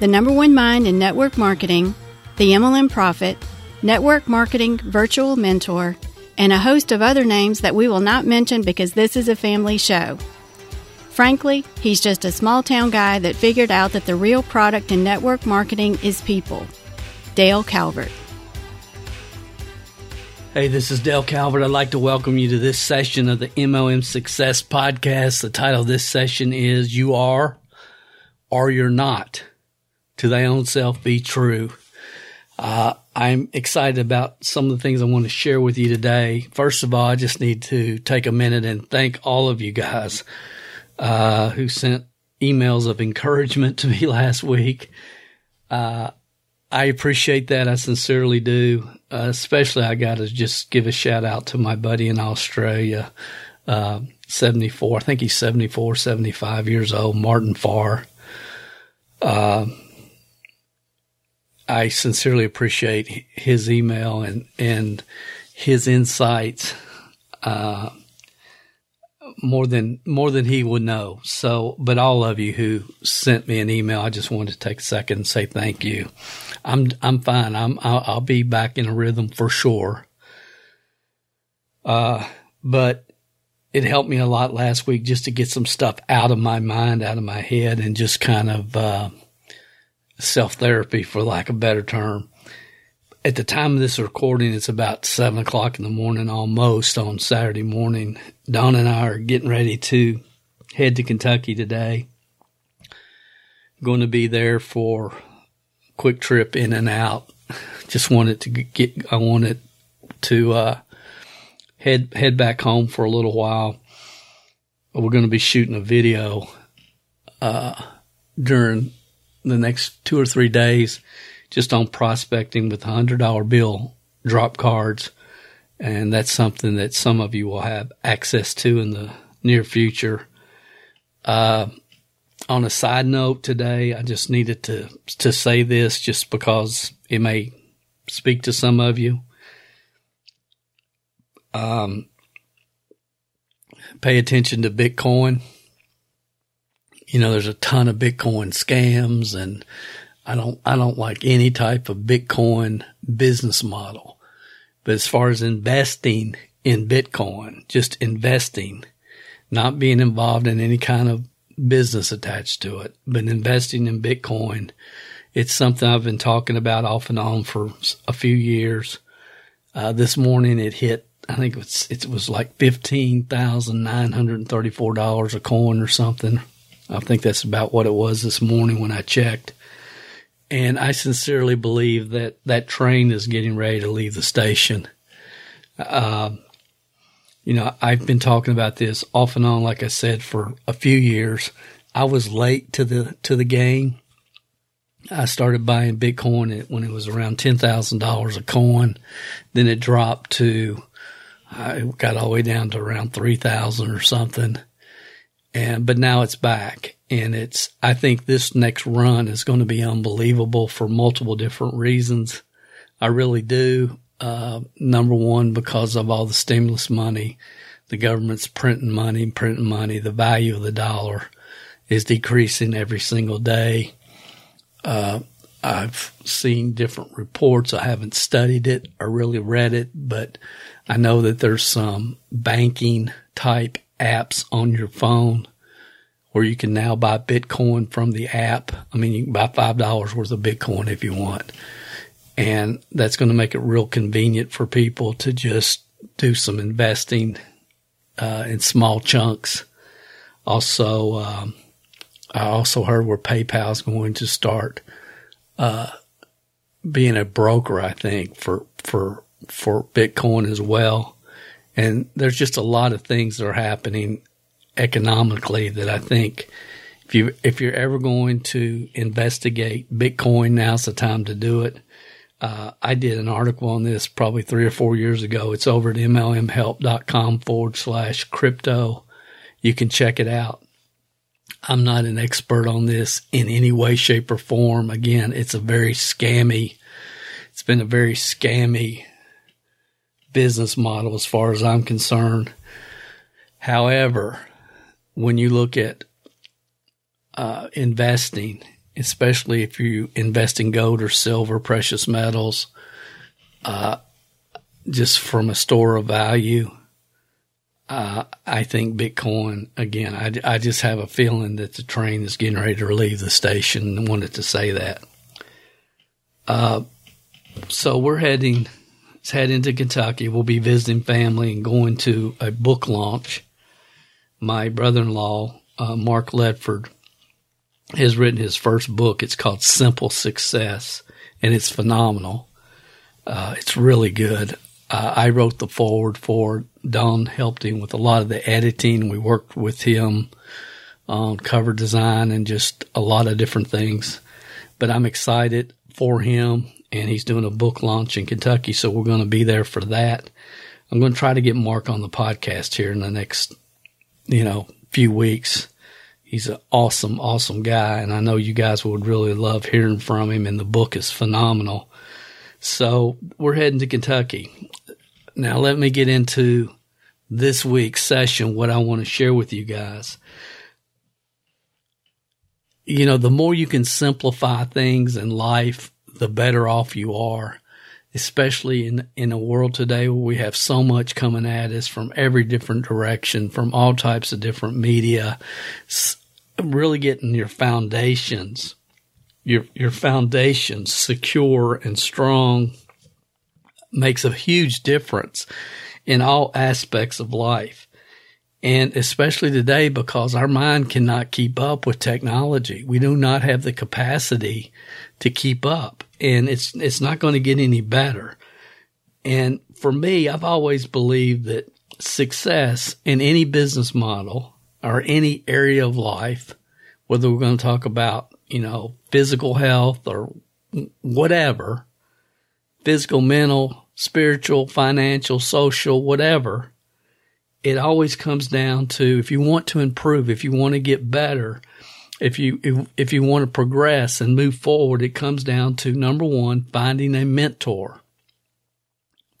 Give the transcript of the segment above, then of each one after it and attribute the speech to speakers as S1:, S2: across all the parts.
S1: the number one mind in network marketing, the MLM Prophet, network marketing virtual mentor, and a host of other names that we will not mention because this is a family show. Frankly, he's just a small town guy that figured out that the real product in network marketing is people. Dale Calvert.
S2: Hey, this is Dale Calvert. I'd like to welcome you to this session of the MLM Success Podcast. The title of this session is You Are or You're Not to thy own self be true. Uh, I'm excited about some of the things I want to share with you today. First of all, I just need to take a minute and thank all of you guys uh, who sent emails of encouragement to me last week. Uh, I appreciate that. I sincerely do. Uh, especially, I got to just give a shout out to my buddy in Australia, uh, 74. I think he's 74, 75 years old, Martin Farr. Uh, I sincerely appreciate his email and and his insights uh, more than more than he would know. So, but all of you who sent me an email, I just wanted to take a second and say thank you. I'm I'm fine. I'm I'll, I'll be back in a rhythm for sure. Uh, but it helped me a lot last week just to get some stuff out of my mind, out of my head, and just kind of. Uh, self therapy, for lack of a better term. At the time of this recording, it's about seven o'clock in the morning, almost on Saturday morning. Don and I are getting ready to head to Kentucky today. Going to be there for a quick trip in and out. Just wanted to get, I wanted to, uh, head, head back home for a little while. We're going to be shooting a video, uh, during the next two or three days just on prospecting with a hundred dollar bill drop cards. And that's something that some of you will have access to in the near future. Uh, on a side note today, I just needed to, to say this just because it may speak to some of you. Um, pay attention to Bitcoin you know, there's a ton of Bitcoin scams and I don't, I don't like any type of Bitcoin business model. But as far as investing in Bitcoin, just investing, not being involved in any kind of business attached to it, but investing in Bitcoin, it's something I've been talking about off and on for a few years. Uh, this morning it hit, I think it was, it was like $15,934 a coin or something, I think that's about what it was this morning when I checked. And I sincerely believe that that train is getting ready to leave the station. Uh, you know, I've been talking about this off and on, like I said, for a few years. I was late to the to the game. I started buying Bitcoin when it was around ten thousand dollars a coin. Then it dropped to, I got all the way down to around three thousand or something and but now it's back. And it's i think this next run is going to be unbelievable for multiple different reasons. I really do. Uh, number one because of all the stimulus money the government's printing money printing money the value of the dollar is decreasing every single day. Uh, i've seen different reports. I haven't studied it or really read it but i know that there's some banking type apps on your phone where you can now buy Bitcoin from the app. I mean, you can buy $5 worth of Bitcoin if you want. And that's going to make it real convenient for people to just do some investing uh, in small chunks. Also, um, I also heard where PayPal is going to start uh, being a broker. I think for for for Bitcoin as well. And there's just a lot of things that are happening economically that I think if you if you're ever going to investigate Bitcoin, now's the time to do it. Uh, I did an article on this probably three or four years ago. It's over at mlmhelp.com forward slash crypto. You can check it out. I'm not an expert on this in any way, shape, or form. Again, it's a very scammy, it's been a very scammy business model as far as I'm concerned. However, when you look at uh, investing, especially if you invest in gold or silver, precious metals, uh, just from a store of value, uh, I think Bitcoin again. I, I just have a feeling that the train is getting ready to leave the station. I wanted to say that. Uh, so we're heading, head into Kentucky. We'll be visiting family and going to a book launch. My brother-in-law, uh, Mark Ledford, has written his first book. It's called Simple Success, and it's phenomenal. Uh, it's really good. Uh, I wrote the foreword for Don helped him with a lot of the editing. We worked with him on cover design and just a lot of different things. But I'm excited for him, and he's doing a book launch in Kentucky, so we're going to be there for that. I'm going to try to get Mark on the podcast here in the next, you know, few weeks. He's an awesome, awesome guy, and I know you guys would really love hearing from him. And the book is phenomenal. So we're heading to Kentucky. Now let me get into this week's session, what I want to share with you guys. You know, the more you can simplify things in life, the better off you are, especially in, in a world today where we have so much coming at us from every different direction, from all types of different media, really getting your foundations, your, your foundations secure and strong makes a huge difference in all aspects of life. And especially today, because our mind cannot keep up with technology. We do not have the capacity to keep up and it's, it's not going to get any better. And for me, I've always believed that success in any business model or any area of life, whether we're going to talk about, you know, physical health or whatever, physical, mental, spiritual, financial, social, whatever, it always comes down to if you want to improve, if you want to get better, if you if, if you want to progress and move forward, it comes down to number one, finding a mentor.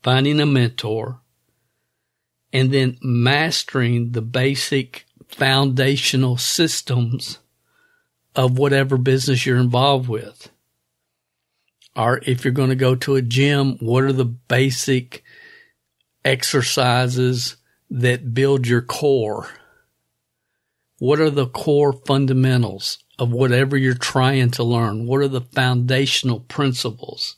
S2: Finding a mentor and then mastering the basic foundational systems of whatever business you're involved with or if you're going to go to a gym, what are the basic exercises that build your core? What are the core fundamentals of whatever you're trying to learn? What are the foundational principles?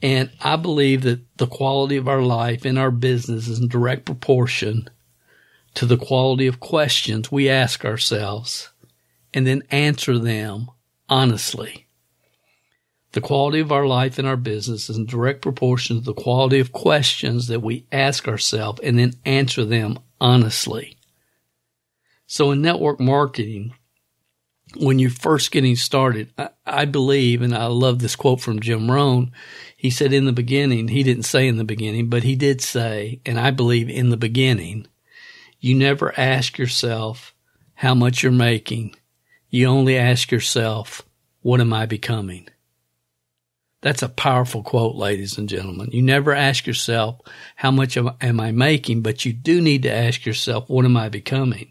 S2: And I believe that the quality of our life in our business is in direct proportion to the quality of questions we ask ourselves and then answer them honestly. The quality of our life and our business is in direct proportion to the quality of questions that we ask ourselves and then answer them honestly. So in network marketing, when you're first getting started, I, I, believe, and I love this quote from Jim Rohn. He said in the beginning, he didn't say in the beginning, but he did say, and I believe in the beginning, you never ask yourself how much you're making. You only ask yourself, what am I becoming? That's a powerful quote, ladies and gentlemen. You never ask yourself, how much am I making? But you do need to ask yourself, what am I becoming?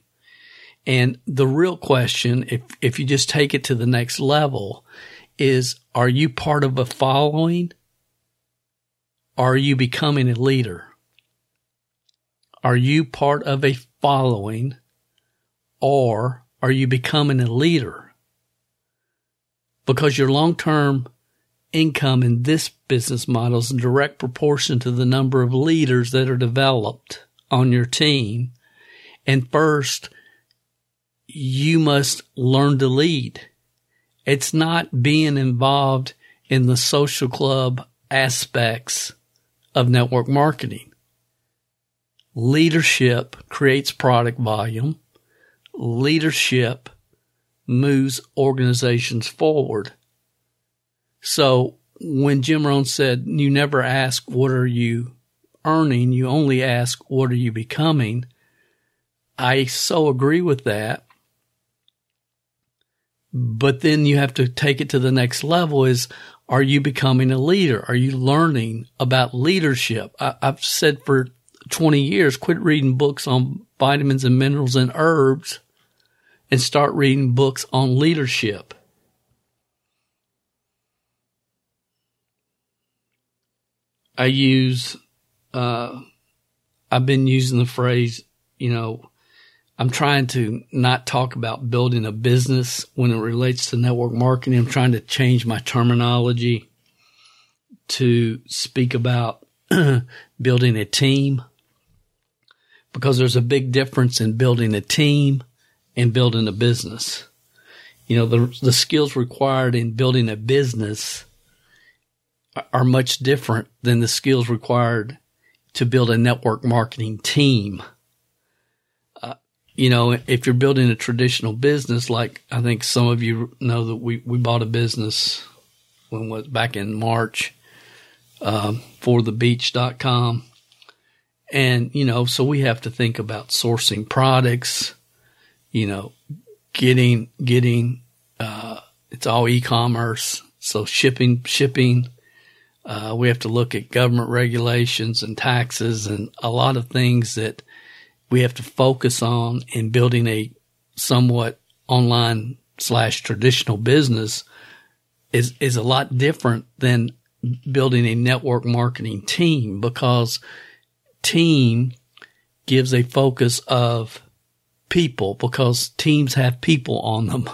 S2: And the real question, if, if you just take it to the next level is, are you part of a following? Are you becoming a leader? Are you part of a following or are you becoming a leader? Because your long-term income in this business model is in direct proportion to the number of leaders that are developed on your team. And first, you must learn to lead. It's not being involved in the social club aspects of network marketing. Leadership creates product volume. Leadership moves organizations forward. So when Jim Rohn said, you never ask, what are you earning? You only ask, what are you becoming? I so agree with that. But then you have to take it to the next level is, are you becoming a leader? Are you learning about leadership? I, have said for 20 years, quit reading books on vitamins and minerals and herbs and start reading books on leadership. I use, uh, I've been using the phrase, you know, I'm trying to not talk about building a business when it relates to network marketing. I'm trying to change my terminology to speak about building a team because there's a big difference in building a team and building a business. You know, the, the skills required in building a business are much different than the skills required to build a network marketing team. You know, if you're building a traditional business, like I think some of you know that we, we bought a business when was back in March, um, for the beach.com. And, you know, so we have to think about sourcing products, you know, getting, getting, uh, it's all e-commerce. So shipping, shipping, uh, we have to look at government regulations and taxes and a lot of things that we have to focus on in building a somewhat online slash traditional business is, is a lot different than building a network marketing team because team gives a focus of people because teams have people on them.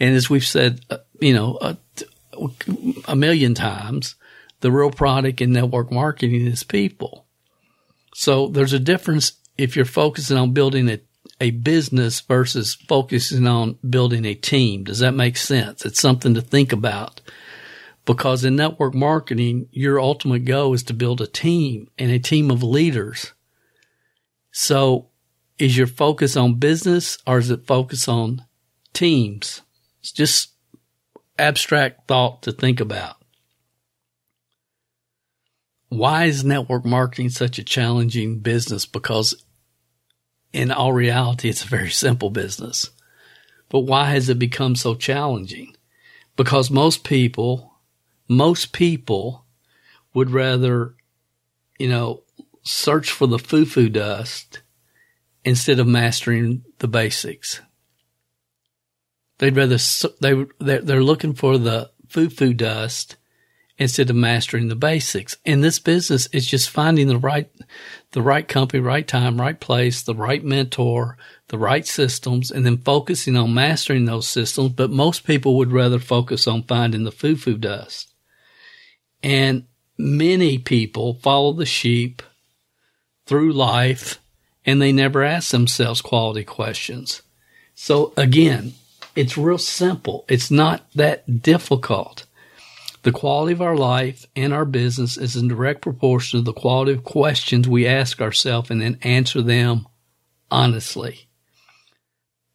S2: And as we've said, uh, you know, a, a million times, the real product in network marketing is people. So there's a difference if you're focusing on building a, a business versus focusing on building a team. Does that make sense? It's something to think about because in network marketing, your ultimate goal is to build a team and a team of leaders. So is your focus on business or is it focus on teams? It's just abstract thought to think about. Why is network marketing such a challenging business? Because in all reality, it's a very simple business. But why has it become so challenging? Because most people, most people would rather, you know, search for the foo-foo dust instead of mastering the basics. They'd rather, they, they're looking for the foo-foo dust instead of mastering the basics. In this business, it's just finding the right, the right company, right time, right place, the right mentor, the right systems, and then focusing on mastering those systems. But most people would rather focus on finding the foo-foo dust. And many people follow the sheep through life and they never ask themselves quality questions. So again, it's real simple. It's not that difficult. The quality of our life and our business is in direct proportion to the quality of questions we ask ourselves and then answer them honestly.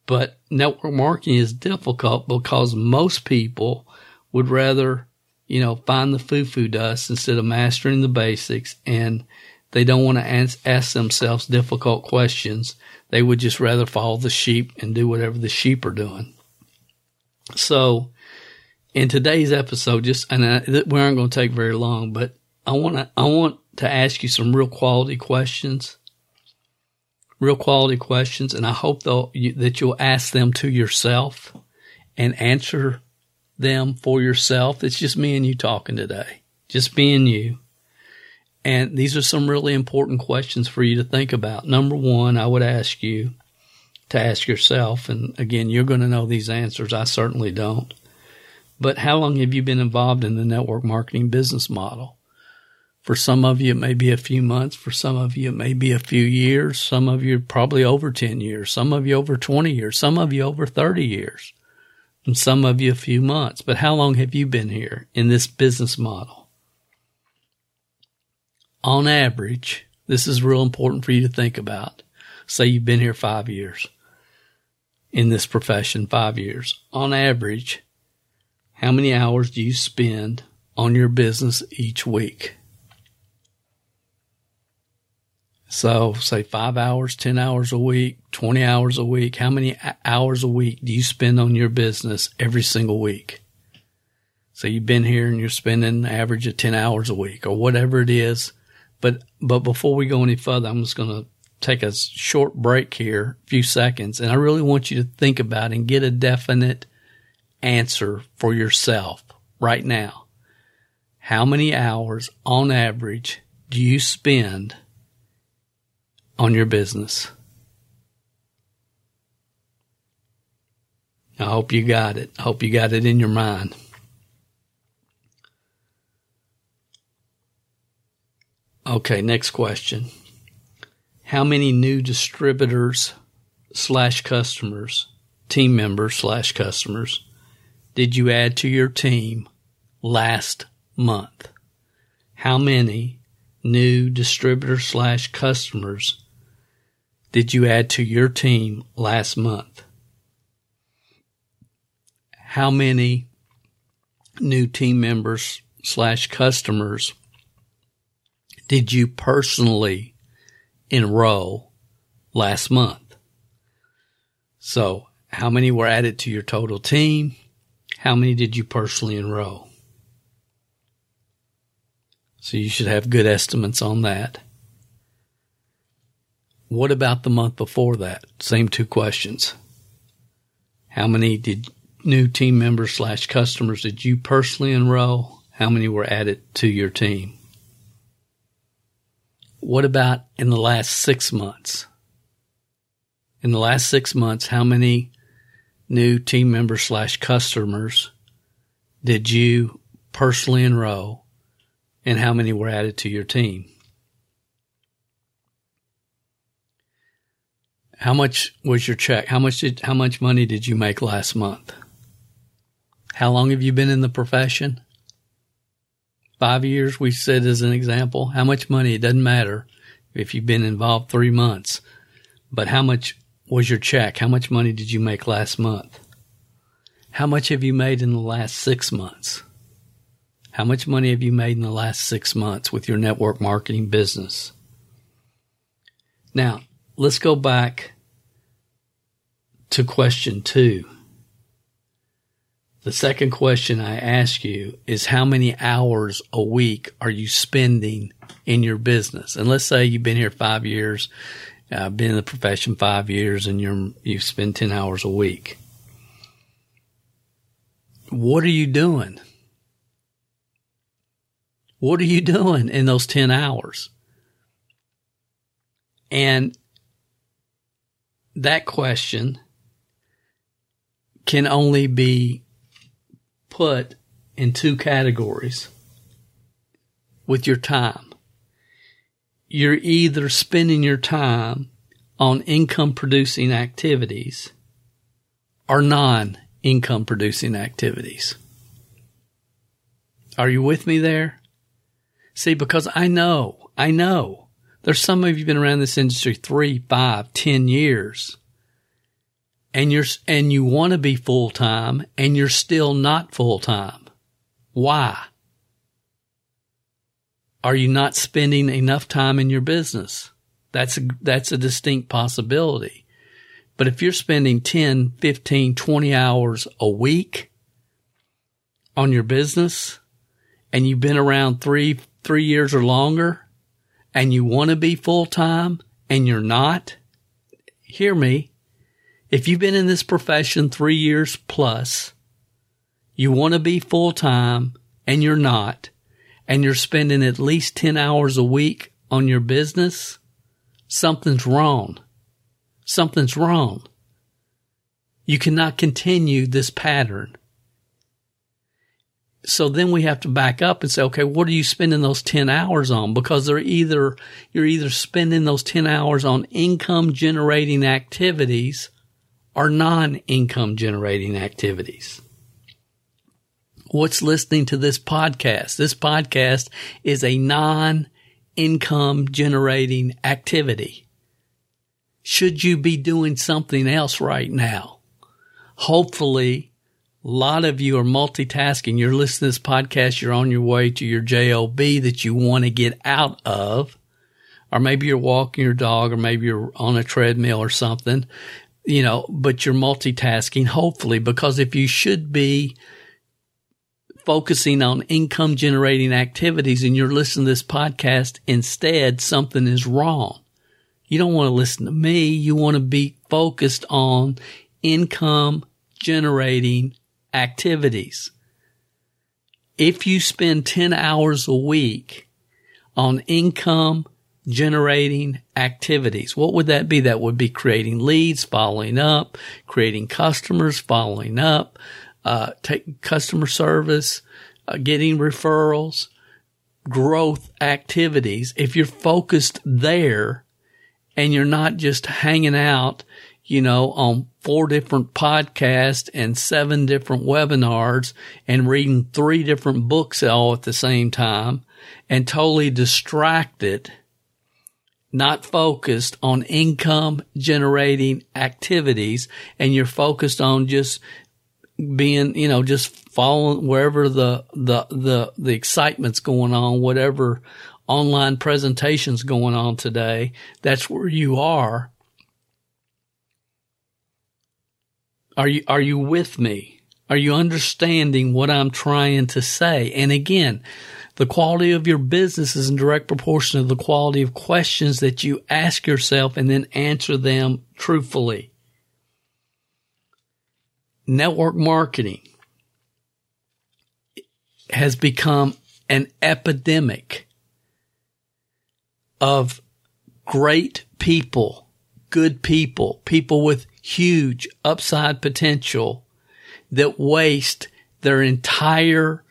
S2: But network marketing is difficult because most people would rather, you know, find the foo-foo dust instead of mastering the basics and they don't want to ask, ask themselves difficult questions. They would just rather follow the sheep and do whatever the sheep are doing. So in today's episode, just and uh, I, we aren't going to take very long, but I want to I want to ask you some real quality questions, real quality questions, and I hope you, that you'll ask them to yourself and answer them for yourself. It's just me and you talking today, just being you. And these are some really important questions for you to think about. Number one, I would ask you to ask yourself, and again, you're going to know these answers. I certainly don't. But how long have you been involved in the network marketing business model? For some of you, it may be a few months. For some of you, it may be a few years. Some of you, probably over 10 years. Some of you, over 20 years. Some of you, over 30 years. And some of you, a few months. But how long have you been here in this business model? On average, this is real important for you to think about. Say you've been here five years. in this profession, five years. On average, how many hours do you spend on your business each week? So, say five hours, 10 hours a week, 20 hours a week. How many hours a week do you spend on your business every single week? So you've been here and you're spending an average of 10 hours a week or whatever it is. But, but before we go any further, I'm just going to take a short break here, a few seconds. And I really want you to think about and get a definite answer for yourself right now. How many hours on average do you spend on your business? I hope you got it. I hope you got it in your mind. Okay, next question. How many new distributors slash customers, team members slash customers, did you add to your team last month? How many new distributors slash customers did you add to your team last month? How many new team members slash customers did you personally enroll last month? So how many were added to your total team? How many did you personally enroll? So you should have good estimates on that. What about the month before that? Same two questions. How many did new team members slash customers did you personally enroll? How many were added to your team? What about in the last six months? In the last six months, how many new team members slash customers did you personally enroll and how many were added to your team? How much was your check? How much did, how much money did you make last month? How long have you been in the profession? Five years, we said as an example. How much money? It doesn't matter if you've been involved three months, but how much was your check? How much money did you make last month? How much have you made in the last six months? How much money have you made in the last six months with your network marketing business? Now, let's go back to question two. The second question I ask you is how many hours a week are you spending in your business? And let's say you've been here five years, uh, been in the profession five years, and you're you spend ten hours a week. What are you doing? What are you doing in those ten hours? And that question can only be put in two categories with your time. You're either spending your time on income producing activities or non income producing activities. Are you with me there? See, because I know, I know there's some of you been around this industry three, five, ten years and you're and you want to be full time and you're still not full time. Why? Are you not spending enough time in your business? That's a, that's a distinct possibility. But if you're spending 10, 15, 20 hours a week on your business and you've been around three, three years or longer and you want to be full time and you're not, hear me. If you've been in this profession three years plus, you want to be full time and you're not, and you're spending at least 10 hours a week on your business, something's wrong. Something's wrong. You cannot continue this pattern. So then we have to back up and say, okay, what are you spending those 10 hours on? Because they're either, you're either spending those 10 hours on income generating activities or non-income generating activities. What's listening to this podcast? This podcast is a non-income generating activity. Should you be doing something else right now? Hopefully, a lot of you are multitasking. You're listening to this podcast. You're on your way to your JOB that you want to get out of. Or maybe you're walking your dog or maybe you're on a treadmill or something, you know, but you're multitasking, hopefully, because if you should be focusing on income generating activities and you're listening to this podcast instead, something is wrong. You don't want to listen to me. You want to be focused on income generating activities. If you spend 10 hours a week on income generating activities, what would that be? That would be creating leads, following up, creating customers, following up, uh, taking customer service, uh, getting referrals, growth activities. If you're focused there and you're not just hanging out, you know, on four different podcasts and seven different webinars and reading three different books all at the same time and totally distracted, not focused on income generating activities and you're focused on just being, you know, just following wherever the, the, the, the excitement's going on, whatever online presentations going on today, that's where you are. Are you, are you with me? Are you understanding what I'm trying to say? And again, the quality of your business is in direct proportion to the quality of questions that you ask yourself and then answer them truthfully network marketing has become an epidemic of great people, good people, people with huge upside potential that waste their entire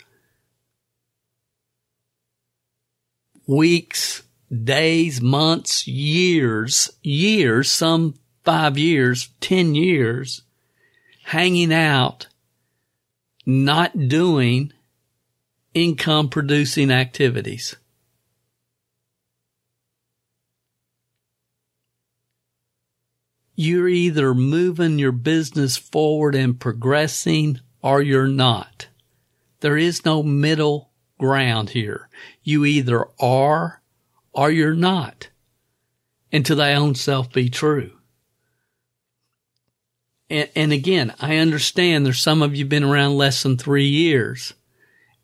S2: weeks, days, months, years, years, some five years, 10 years hanging out, not doing income producing activities. You're either moving your business forward and progressing or you're not. There is no middle ground here. You either are or you're not. And to thy own self be true. And, and again, I understand there's some of you been around less than three years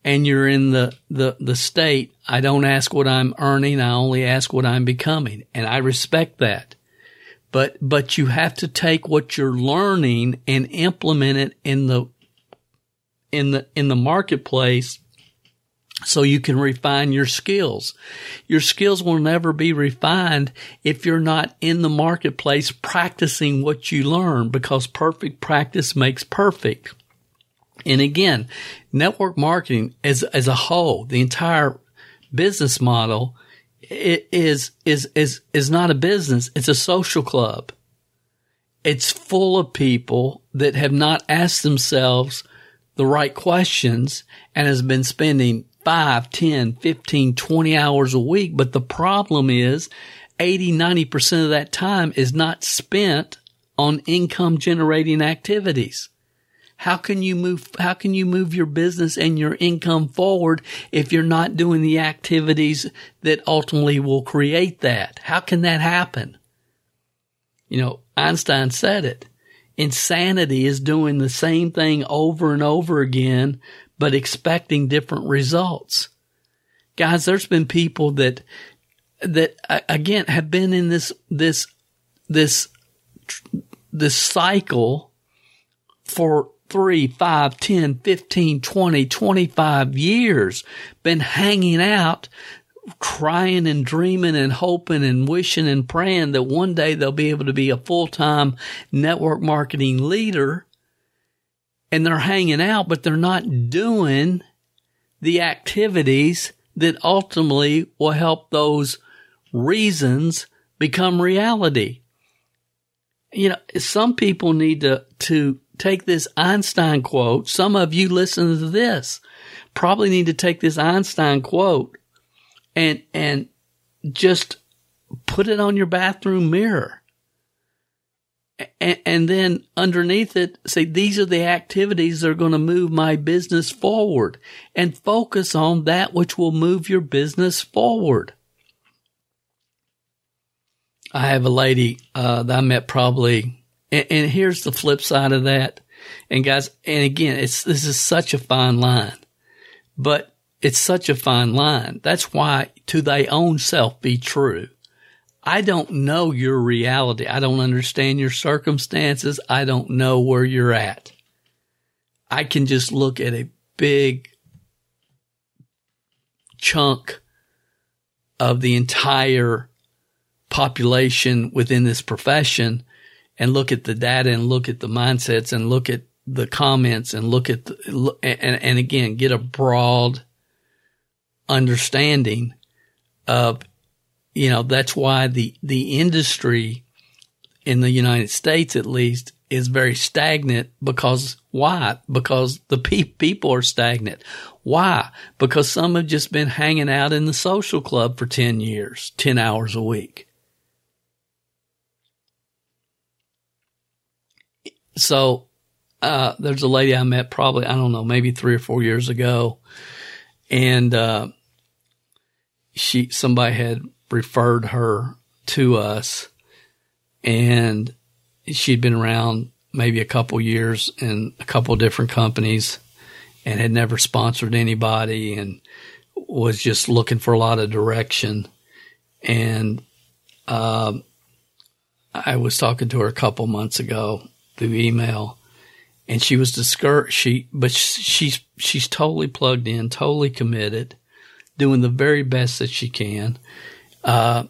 S2: and you're in the, the, the state. I don't ask what I'm earning. I only ask what I'm becoming. And I respect that. But, but you have to take what you're learning and implement it in the, in the, in the marketplace so you can refine your skills. Your skills will never be refined if you're not in the marketplace practicing what you learn because perfect practice makes perfect. And again, network marketing as, as a whole, the entire business model is, is, is, is not a business. It's a social club. It's full of people that have not asked themselves the right questions and has been spending 5, 10, 15, 20 hours a week. But the problem is 80, 90% of that time is not spent on income generating activities. How can you move, how can you move your business and your income forward if you're not doing the activities that ultimately will create that? How can that happen? You know, Einstein said it. Insanity is doing the same thing over and over again but expecting different results. Guys, there's been people that, that again have been in this, this, this, this cycle for three, five, 10, 15, 20, 25 years, been hanging out, crying and dreaming and hoping and wishing and praying that one day they'll be able to be a full-time network marketing leader and they're hanging out, but they're not doing the activities that ultimately will help those reasons become reality. You know, some people need to, to take this Einstein quote. Some of you listen to this probably need to take this Einstein quote and, and just put it on your bathroom mirror And, then underneath it, say, these are the activities that are going to move my business forward and focus on that which will move your business forward. I have a lady, uh, that I met probably, and, and here's the flip side of that. And guys, and again, it's, this is such a fine line, but it's such a fine line. That's why to thy own self be true. I don't know your reality. I don't understand your circumstances. I don't know where you're at. I can just look at a big chunk of the entire population within this profession and look at the data and look at the mindsets and look at the comments and look at the, and, and again, get a broad understanding of you know, that's why the, the industry in the United States, at least, is very stagnant because why? Because the pe- people are stagnant. Why? Because some have just been hanging out in the social club for 10 years, 10 hours a week. So, uh, there's a lady I met probably, I don't know, maybe three or four years ago. And, uh, she, somebody had referred her to us and she'd been around maybe a couple years in a couple different companies and had never sponsored anybody and was just looking for a lot of direction. And, uh, I was talking to her a couple months ago through email and she was discouraged. She, but she's, she's totally plugged in, totally committed, doing the very best that she can. Uh,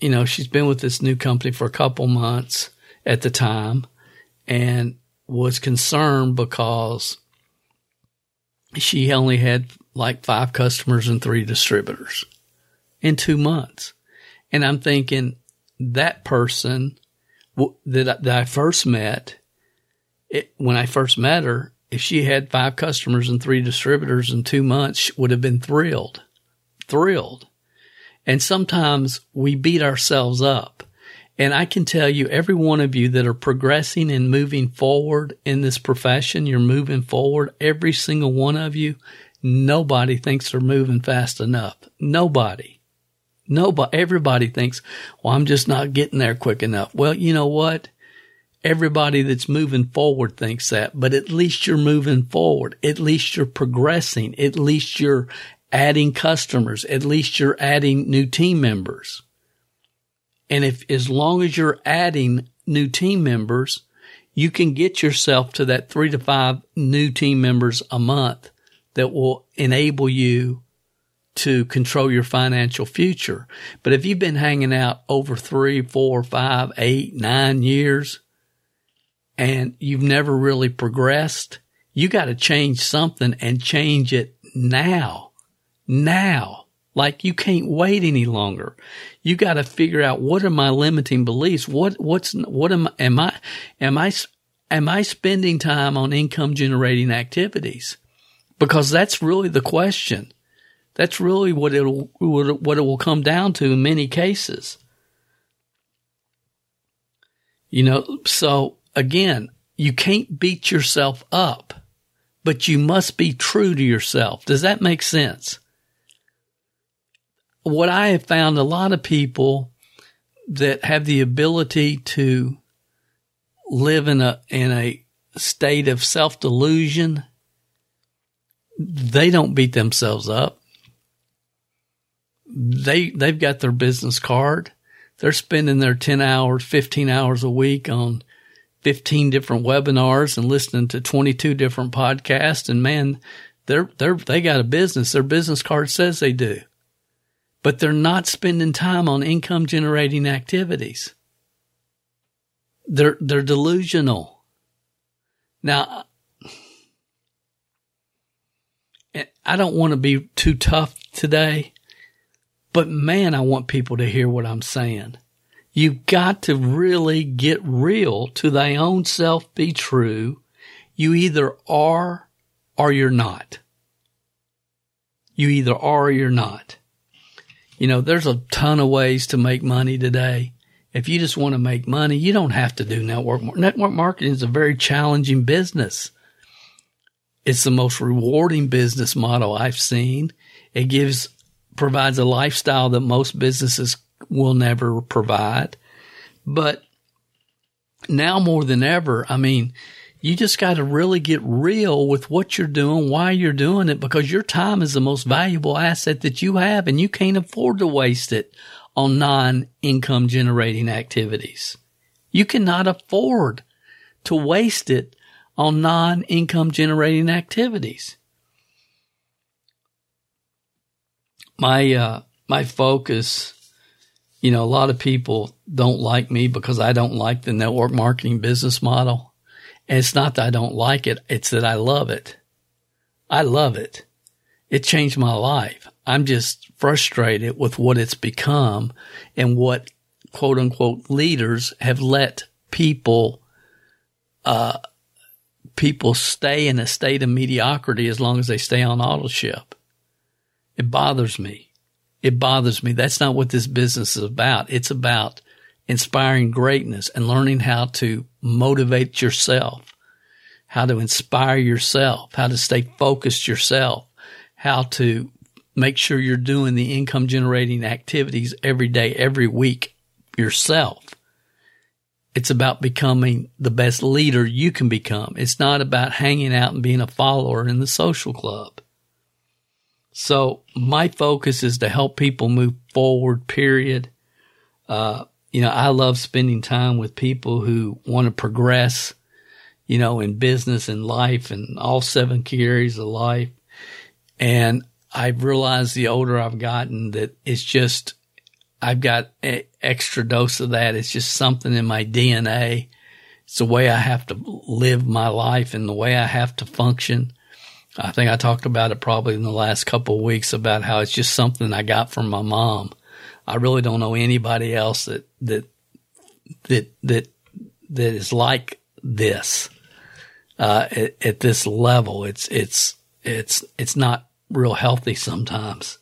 S2: you know, she's been with this new company for a couple months at the time and was concerned because she only had like five customers and three distributors in two months. And I'm thinking that person that, that I first met, it, when I first met her, if she had five customers and three distributors in two months, would have been thrilled, thrilled. And sometimes we beat ourselves up. And I can tell you, every one of you that are progressing and moving forward in this profession, you're moving forward, every single one of you, nobody thinks they're moving fast enough. Nobody. Nobody, everybody thinks, well, I'm just not getting there quick enough. Well, you know what? Everybody that's moving forward thinks that, but at least you're moving forward. At least you're progressing. At least you're adding customers. At least you're adding new team members. And if, as long as you're adding new team members, you can get yourself to that three to five new team members a month that will enable you to control your financial future. But if you've been hanging out over three, four, five, eight, nine years and you've never really progressed, you got to change something and change it now now. Like you can't wait any longer. You got to figure out what are my limiting beliefs? What, what's, what am, am I, am I, am I spending time on income generating activities? Because that's really the question. That's really what it'll, what it will come down to in many cases. You know, so again, you can't beat yourself up, but you must be true to yourself. Does that make sense? What I have found a lot of people that have the ability to live in a in a state of self delusion, they don't beat themselves up. They they've got their business card. They're spending their ten hours, fifteen hours a week on fifteen different webinars and listening to twenty two different podcasts. And man, they're they're they got a business. Their business card says they do but they're not spending time on income generating activities. They're, they're delusional. Now, I don't want to be too tough today, but man, I want people to hear what I'm saying. You've got to really get real to thy own self, be true. You either are or you're not. You either are or you're not. You know, there's a ton of ways to make money today. If you just want to make money, you don't have to do network. Network marketing is a very challenging business. It's the most rewarding business model I've seen. It gives, provides a lifestyle that most businesses will never provide. But now more than ever, I mean, you just got to really get real with what you're doing, why you're doing it, because your time is the most valuable asset that you have and you can't afford to waste it on non-income generating activities. You cannot afford to waste it on non-income generating activities. My, uh, my focus, you know, a lot of people don't like me because I don't like the network marketing business model. And it's not that I don't like it. It's that I love it. I love it. It changed my life. I'm just frustrated with what it's become and what quote unquote leaders have let people, uh, people stay in a state of mediocrity as long as they stay on auto ship. It bothers me. It bothers me. That's not what this business is about. It's about inspiring greatness and learning how to motivate yourself, how to inspire yourself, how to stay focused yourself, how to make sure you're doing the income generating activities every day, every week yourself. It's about becoming the best leader you can become. It's not about hanging out and being a follower in the social club. So my focus is to help people move forward, period. Uh, you know, I love spending time with people who want to progress, you know, in business and life and all seven key areas of life. And I've realized the older I've gotten that it's just, I've got an extra dose of that. It's just something in my DNA. It's the way I have to live my life and the way I have to function. I think I talked about it probably in the last couple of weeks about how it's just something I got from my mom. I really don't know anybody else that that that that that is like this uh, at, at this level. It's it's it's it's not real healthy sometimes.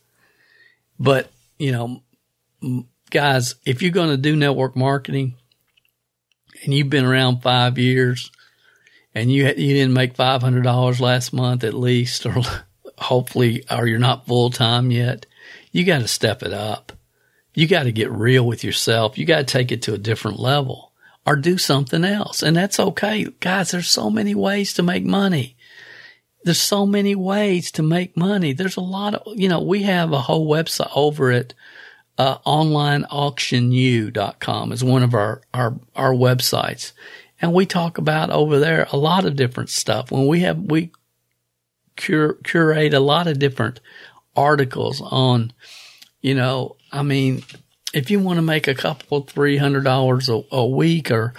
S2: But you know, guys, if you're going to do network marketing and you've been around five years and you you didn't make five hundred dollars last month at least, or hopefully, or you're not full time yet, you got to step it up. You got to get real with yourself. You got to take it to a different level or do something else. And that's okay. Guys, there's so many ways to make money. There's so many ways to make money. There's a lot of, you know, we have a whole website over at uh, onlineauctionu.com is one of our, our, our websites. And we talk about over there a lot of different stuff. When we have, we cur- curate a lot of different articles on, you know, I mean, if you want to make a couple three hundred dollars a week, or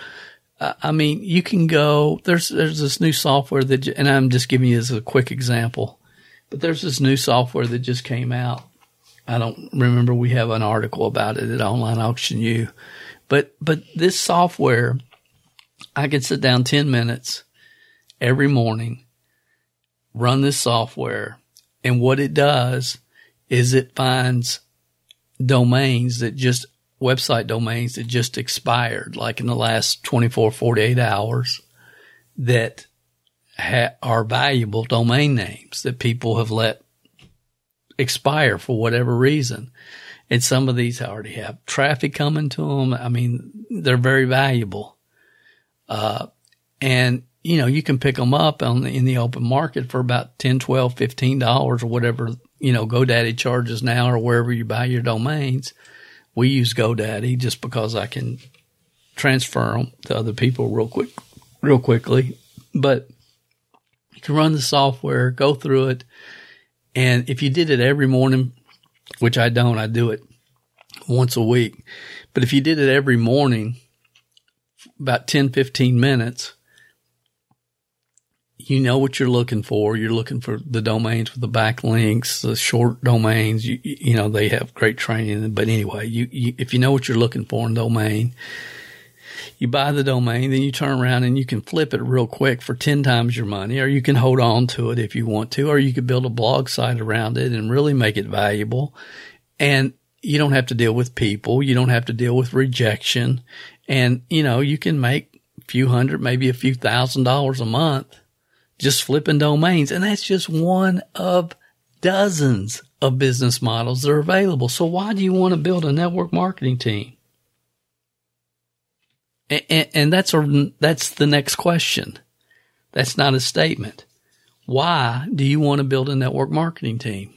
S2: uh, I mean, you can go. There's there's this new software that, and I'm just giving you as a quick example, but there's this new software that just came out. I don't remember. We have an article about it at Online Auction U, but but this software, I can sit down ten minutes every morning, run this software, and what it does is it finds domains that just website domains that just expired, like in the last 24, 48 hours that ha- are valuable domain names that people have let expire for whatever reason. And some of these already have traffic coming to them. I mean, they're very valuable. Uh, and you know, you can pick them up on the, in the open market for about 10, 12, 15 dollars or whatever you know, GoDaddy charges now or wherever you buy your domains. We use GoDaddy just because I can transfer them to other people real quick, real quickly. But you can run the software, go through it. And if you did it every morning, which I don't, I do it once a week. But if you did it every morning, about 10, 15 minutes, you know what you're looking for. You're looking for the domains with the backlinks, the short domains. You, you know, they have great training. But anyway, you, you, if you know what you're looking for in domain, you buy the domain, then you turn around and you can flip it real quick for 10 times your money, or you can hold on to it if you want to, or you could build a blog site around it and really make it valuable. And you don't have to deal with people. You don't have to deal with rejection. And, you know, you can make a few hundred, maybe a few thousand dollars a month just flipping domains. And that's just one of dozens of business models that are available. So why do you want to build a network marketing team? And, and that's a, that's the next question. That's not a statement. Why do you want to build a network marketing team?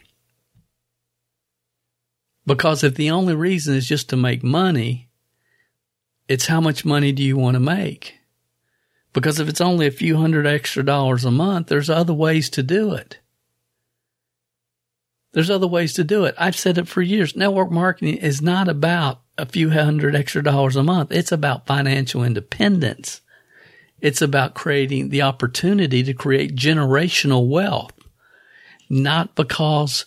S2: Because if the only reason is just to make money, it's how much money do you want to make? Because if it's only a few hundred extra dollars a month, there's other ways to do it. There's other ways to do it. I've said it for years. Network marketing is not about a few hundred extra dollars a month. It's about financial independence. It's about creating the opportunity to create generational wealth, not because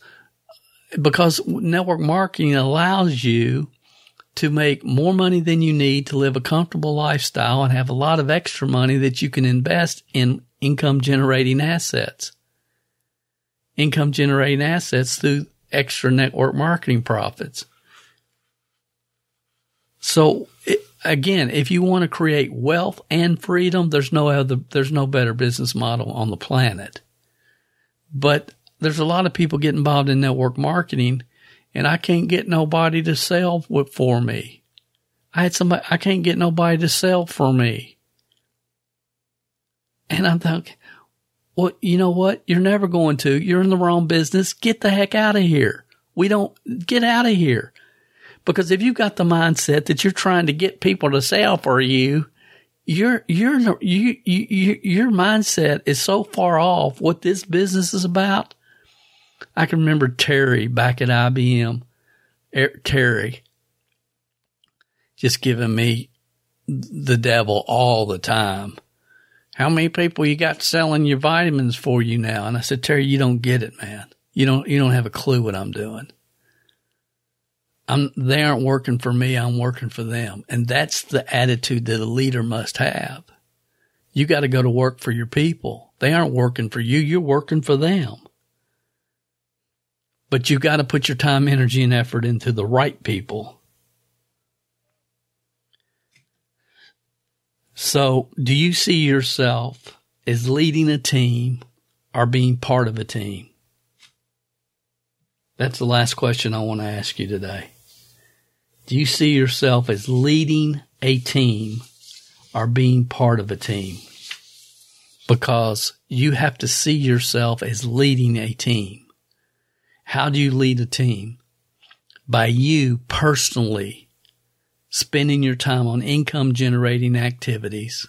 S2: because network marketing allows you to make more money than you need to live a comfortable lifestyle and have a lot of extra money that you can invest in income generating assets. Income generating assets through extra network marketing profits. So it, again, if you want to create wealth and freedom, there's no other, there's no better business model on the planet. But there's a lot of people get involved in network marketing and I can't get nobody to sell for me. I had somebody, I can't get nobody to sell for me. And I'm thinking, well, you know what? You're never going to. You're in the wrong business. Get the heck out of here. We don't get out of here. Because if you've got the mindset that you're trying to get people to sell for you, your your you, you, your mindset is so far off what this business is about I can remember Terry back at IBM, er, Terry, just giving me the devil all the time. How many people you got selling your vitamins for you now? And I said, Terry, you don't get it, man. You don't, you don't have a clue what I'm doing. I'm, they aren't working for me. I'm working for them. And that's the attitude that a leader must have. You got to go to work for your people. They aren't working for you. You're working for them but you've got to put your time, energy, and effort into the right people. So, do you see yourself as leading a team or being part of a team? That's the last question I want to ask you today. Do you see yourself as leading a team or being part of a team? Because you have to see yourself as leading a team. How do you lead a team? By you personally spending your time on income generating activities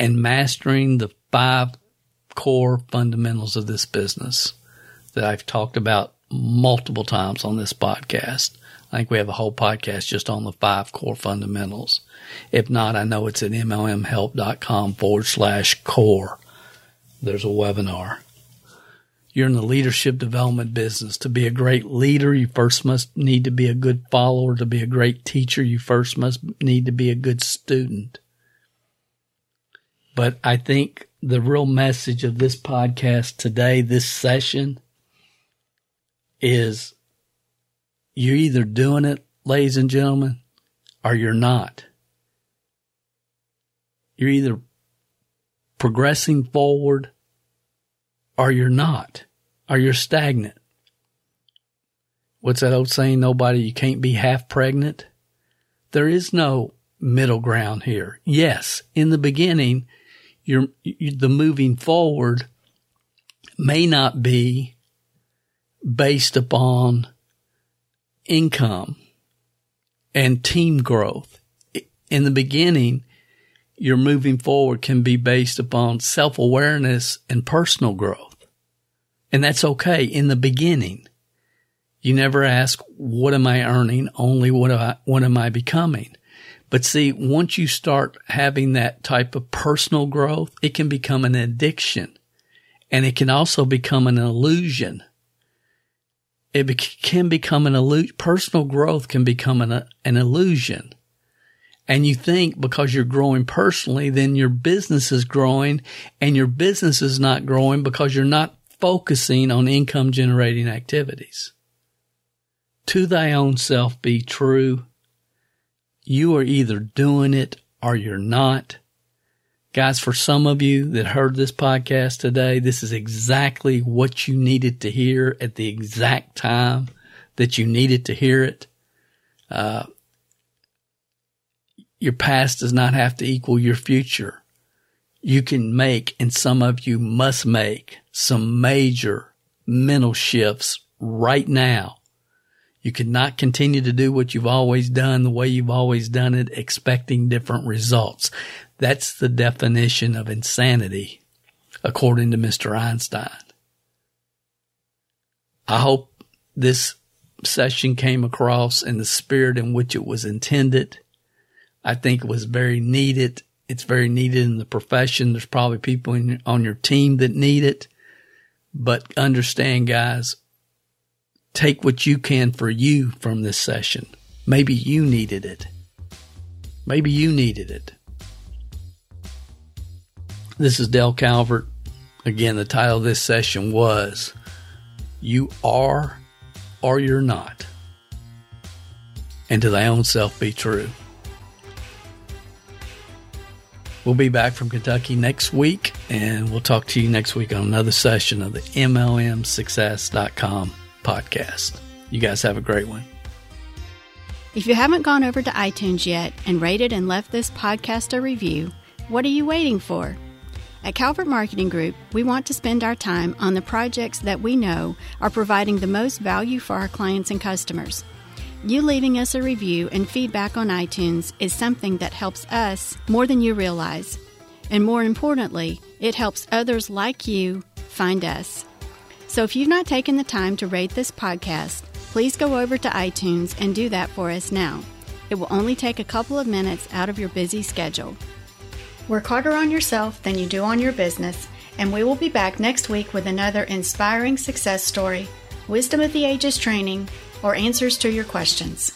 S2: and mastering the five core fundamentals of this business that I've talked about multiple times on this podcast. I think we have a whole podcast just on the five core fundamentals. If not, I know it's at mlmhelp.com forward slash core. There's a webinar. You're in the leadership development business. To be a great leader, you first must need to be a good follower. To be a great teacher, you first must need to be a good student. But I think the real message of this podcast today, this session, is you're either doing it, ladies and gentlemen, or you're not. You're either progressing forward or you're not or you're stagnant. What's that old saying? Nobody, you can't be half pregnant. There is no middle ground here. Yes, in the beginning, you're, you, the moving forward may not be based upon income and team growth. In the beginning, your moving forward can be based upon self awareness and personal growth. And that's okay in the beginning. You never ask, what am I earning? Only what I, what am I becoming? But see, once you start having that type of personal growth, it can become an addiction and it can also become an illusion. It be- can become an illusion. Personal growth can become an, an illusion. And you think because you're growing personally, then your business is growing and your business is not growing because you're not focusing on income generating activities. to thy own self be true. You are either doing it or you're not. Guys, for some of you that heard this podcast today, this is exactly what you needed to hear at the exact time that you needed to hear it. Uh, your past does not have to equal your future. You can make, and some of you must make, some major mental shifts right now. You cannot continue to do what you've always done the way you've always done it, expecting different results. That's the definition of insanity, according to Mr. Einstein. I hope this session came across in the spirit in which it was intended. I think it was very needed. It's very needed in the profession. There's probably people in, on your team that need it. But understand, guys, take what you can for you from this session. Maybe you needed it. Maybe you needed it. This is Dale Calvert. Again, the title of this session was You Are or You're Not. And to thy own self be true. We'll be back from Kentucky next week, and we'll talk to you next week on another session of the MLMSuccess.com podcast. You guys have a great one.
S1: If you haven't gone over to iTunes yet and rated and left this podcast a review, what are you waiting for? At Calvert Marketing Group, we want to spend our time on the projects that we know are providing the most value for our clients and customers. You leaving us a review and feedback on iTunes is something that helps us more than you realize. And more importantly, it helps others like you find us. So if you've not taken the time to rate this podcast, please go over to iTunes and do that for us now. It will only take a couple of minutes out of your busy schedule. Work harder on yourself than you do on your business, and we will be back next week with another inspiring success story, wisdom of the ages training, or answers to your questions.